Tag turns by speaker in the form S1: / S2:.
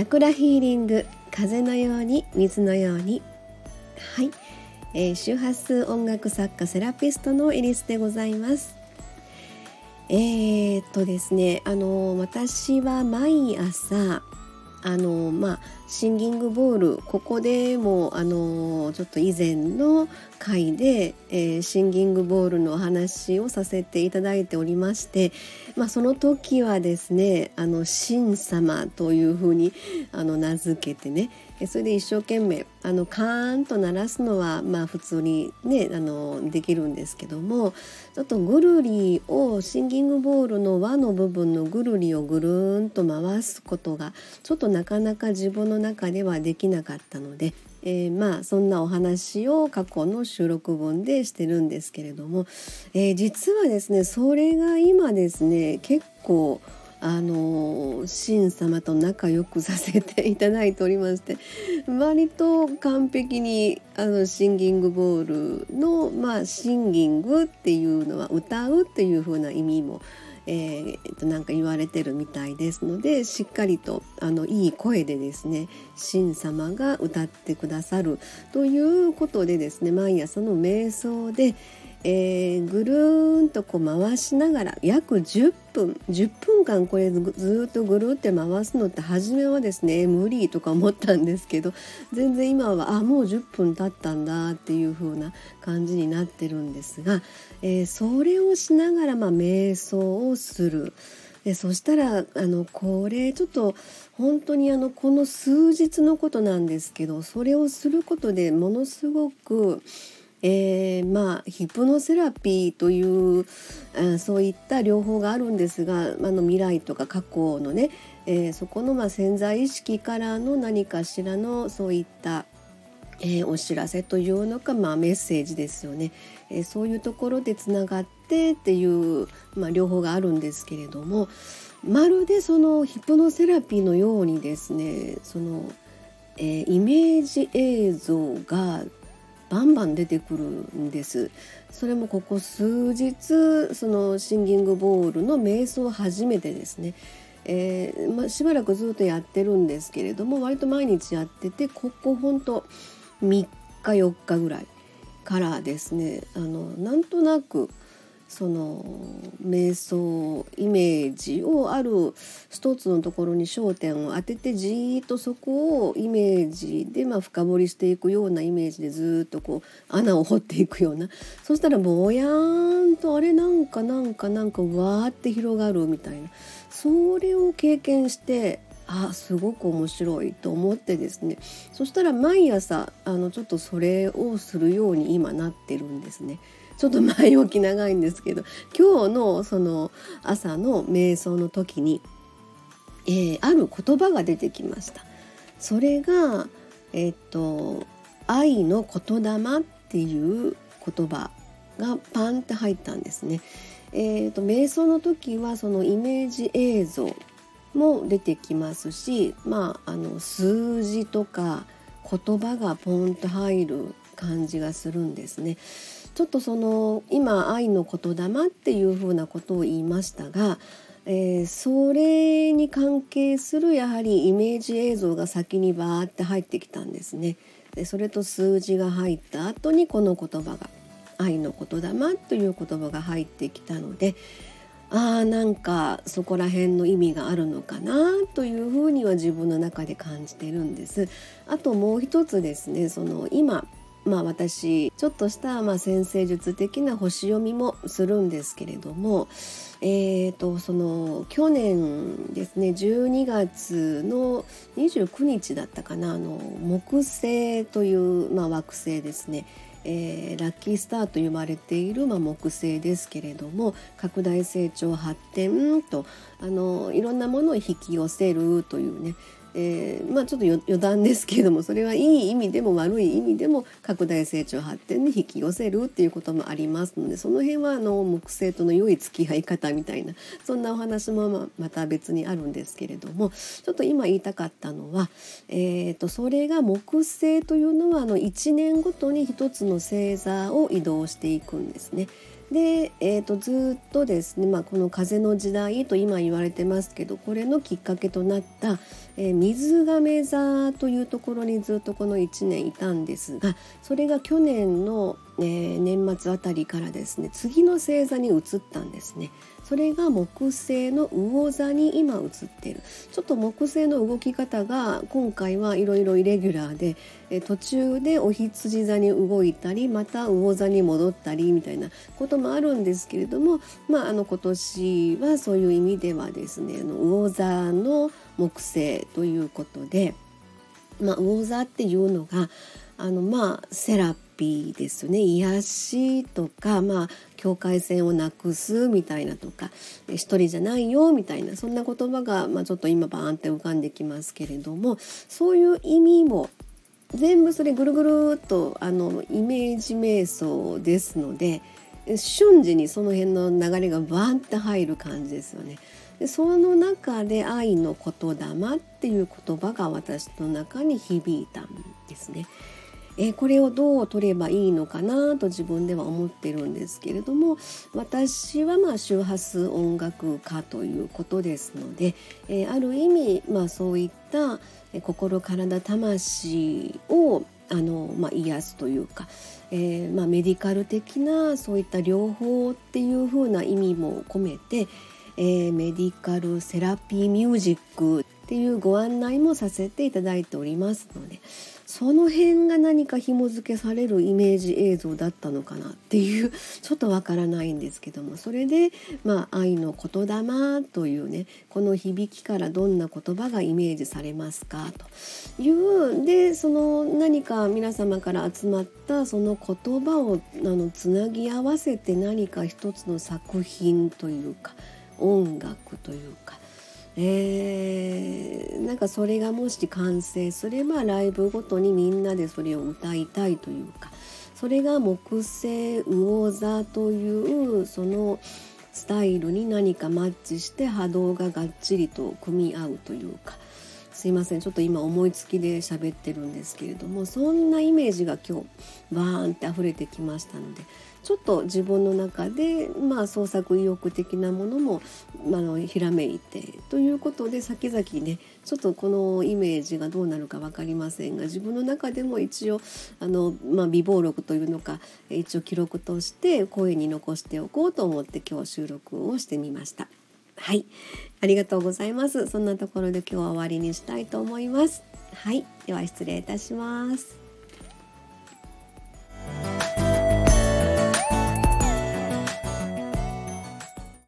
S1: チャクラヒーリング風のように水のように。はい、えー、周波数音楽作家セラピストのエリスでございます。えー、っとですねあの私は毎朝あのまあシンギングボールここでもあのちょっと以前の回で、えー、シンギングボールのお話をさせていただいておりまして、まあ、その時はですね「あの神様」というふうにあの名付けてねそれで一生懸命あのカーンと鳴らすのはまあ普通にねあのできるんですけどもちょっとぐるりをシンギングボールの輪の部分のぐるりをぐるんと回すことがちょっとなかなか自分の中ではできなかったのでえー、まあそんなお話を過去の収録本でしてるんですけれども、えー、実はですねそれが今ですね結構あの神様と仲良くさせていただいておりまして割と完璧にあのシンギングボールのまあシンギングっていうのは歌うっていう風な意味もえー、となんか言われてるみたいですのでしっかりとあのいい声でですね神様が歌ってくださるということでですね毎朝の瞑想で、えー、ぐるーんとこう回しながら約10分10分間これずっとぐるって回すのって初めはですね無理とか思ったんですけど全然今はあもう10分経ったんだっていう風な感じになってるんですが、えー、それをしながらまあ瞑想をする。でそしたらあのこれちょっと本当にあのこの数日のことなんですけどそれをすることでものすごくえー、まあヒプノセラピーというあそういった療法があるんですがあの未来とか過去のね、えー、そこのまあ潜在意識からの何かしらのそういった、えー、お知らせというのか、まあ、メッセージですよね、えそういうところでつながってっていう、まあ、療法があるんですけれどもまるでそのヒプノセラピーのようにですねその、えイメージ映像がバンバン出てくるんです。それもここ数日そのシンギングボールの瞑想を初めてですね、えー、まあ、しばらくずっとやってるんですけれども割と毎日やっててここほんと3日4日ぐらいからですね。あのなんとなくその瞑想イメージをある一つのところに焦点を当ててじーっとそこをイメージでまあ深掘りしていくようなイメージでずっとこう穴を掘っていくような そしたらぼやーんとあれなんかなんかなんかわーって広がるみたいなそれを経験してあすごく面白いと思ってですねそしたら毎朝あのちょっとそれをするように今なってるんですね。ちょっと前置き長いんですけど今日のその朝の瞑想の時に、えー、ある言葉が出てきました。それが、えっ、と愛の言霊っていう言葉がパンって入ったんですね。えーと、瞑想の時はそのイメージ映像も出てきますし、まあ、あの数字とか言葉がポンと入る感じがするんですね。ちょっとその今愛の言霊っていうふうなことを言いましたが、えー、それに関係するやはりイメージ映像が先にバーって入ってきたんですね。でそれと数字が入った後にこの言葉が「愛の言霊」という言葉が入ってきたのであーなんかそこら辺の意味があるのかなというふうには自分の中で感じてるんです。あともう一つですねその今まあ私ちょっとしたまあ先生術的な星読みもするんですけれどもえーと、その去年ですね12月の29日だったかなあの木星という、まあ、惑星ですね、えー、ラッキースターと呼ばれている、まあ、木星ですけれども拡大成長発展とあのいろんなものを引き寄せるというねえー、まあちょっと余談ですけれどもそれはいい意味でも悪い意味でも拡大成長発展に引き寄せるっていうこともありますのでその辺はあの木星との良い付き合い方みたいなそんなお話もままた別にあるんですけれどもちょっと今言いたかったのは、えーと、それが木星というのはあの1年ごとに1つの星座を移動していくんですね。で、えー、とずっとですね、まあ、この風の時代と今言われてますけどこれのきっかけとなった、えー、水亀座というところにずっとこの1年いたんですがそれが去年の、えー、年末あたりからですね次の星座に移ったんですね。それが木星の魚座に今移っているちょっと木星の動き方が今回はいろいろイレギュラーでえ途中でお羊座に動いたりまた魚座に戻ったりみたいなこともあるんですけれども、まあ、あの今年はそういう意味ではですねあの魚座の木星ということで、まあ、魚座っていうのがあのまあセラピーですね癒しとかまあ境界線をなくすみたいなとか一人じゃないよみたいなそんな言葉が、まあ、ちょっと今バーンって浮かんできますけれどもそういう意味も全部それぐるぐるっとあのイメージ瞑想ですので瞬時にその辺の流れがバーンって入る感じですよね。でその中で愛の言霊っていう言葉が私の中に響いたんですね。えこれをどう取ればいいのかなと自分では思ってるんですけれども私はまあ周波数音楽家ということですので、えある意味、まあ、そういった心体魂をあの、まあ、癒すというか、えー、まあ、メディカル的なそういった療法っていう風な意味も込めて、えー、メディカルセラピーミュージックっていうご案内もさせていただいておりますのでその辺が何か紐付けされるイメージ映像だったのかなっていうちょっとわからないんですけどもそれで、まあ、愛の言霊というねこの響きからどんな言葉がイメージされますかというでその何か皆様から集まったその言葉をあのつなぎ合わせて何か一つの作品というか音楽というかえー、なんかそれがもし完成すればライブごとにみんなでそれを歌いたいというかそれが木星魚座というそのスタイルに何かマッチして波動ががっちりと組み合うというか。すいませんちょっと今思いつきで喋ってるんですけれどもそんなイメージが今日バーンって溢れてきましたのでちょっと自分の中で、まあ、創作意欲的なものも、まあのひらめいてということで先々ねちょっとこのイメージがどうなるか分かりませんが自分の中でも一応あの、まあ、微暴録というのか一応記録として声に残しておこうと思って今日収録をしてみました。はい、ありがとうございます。そんなところで今日は終わりにしたいと思います。はい、では失礼いたします。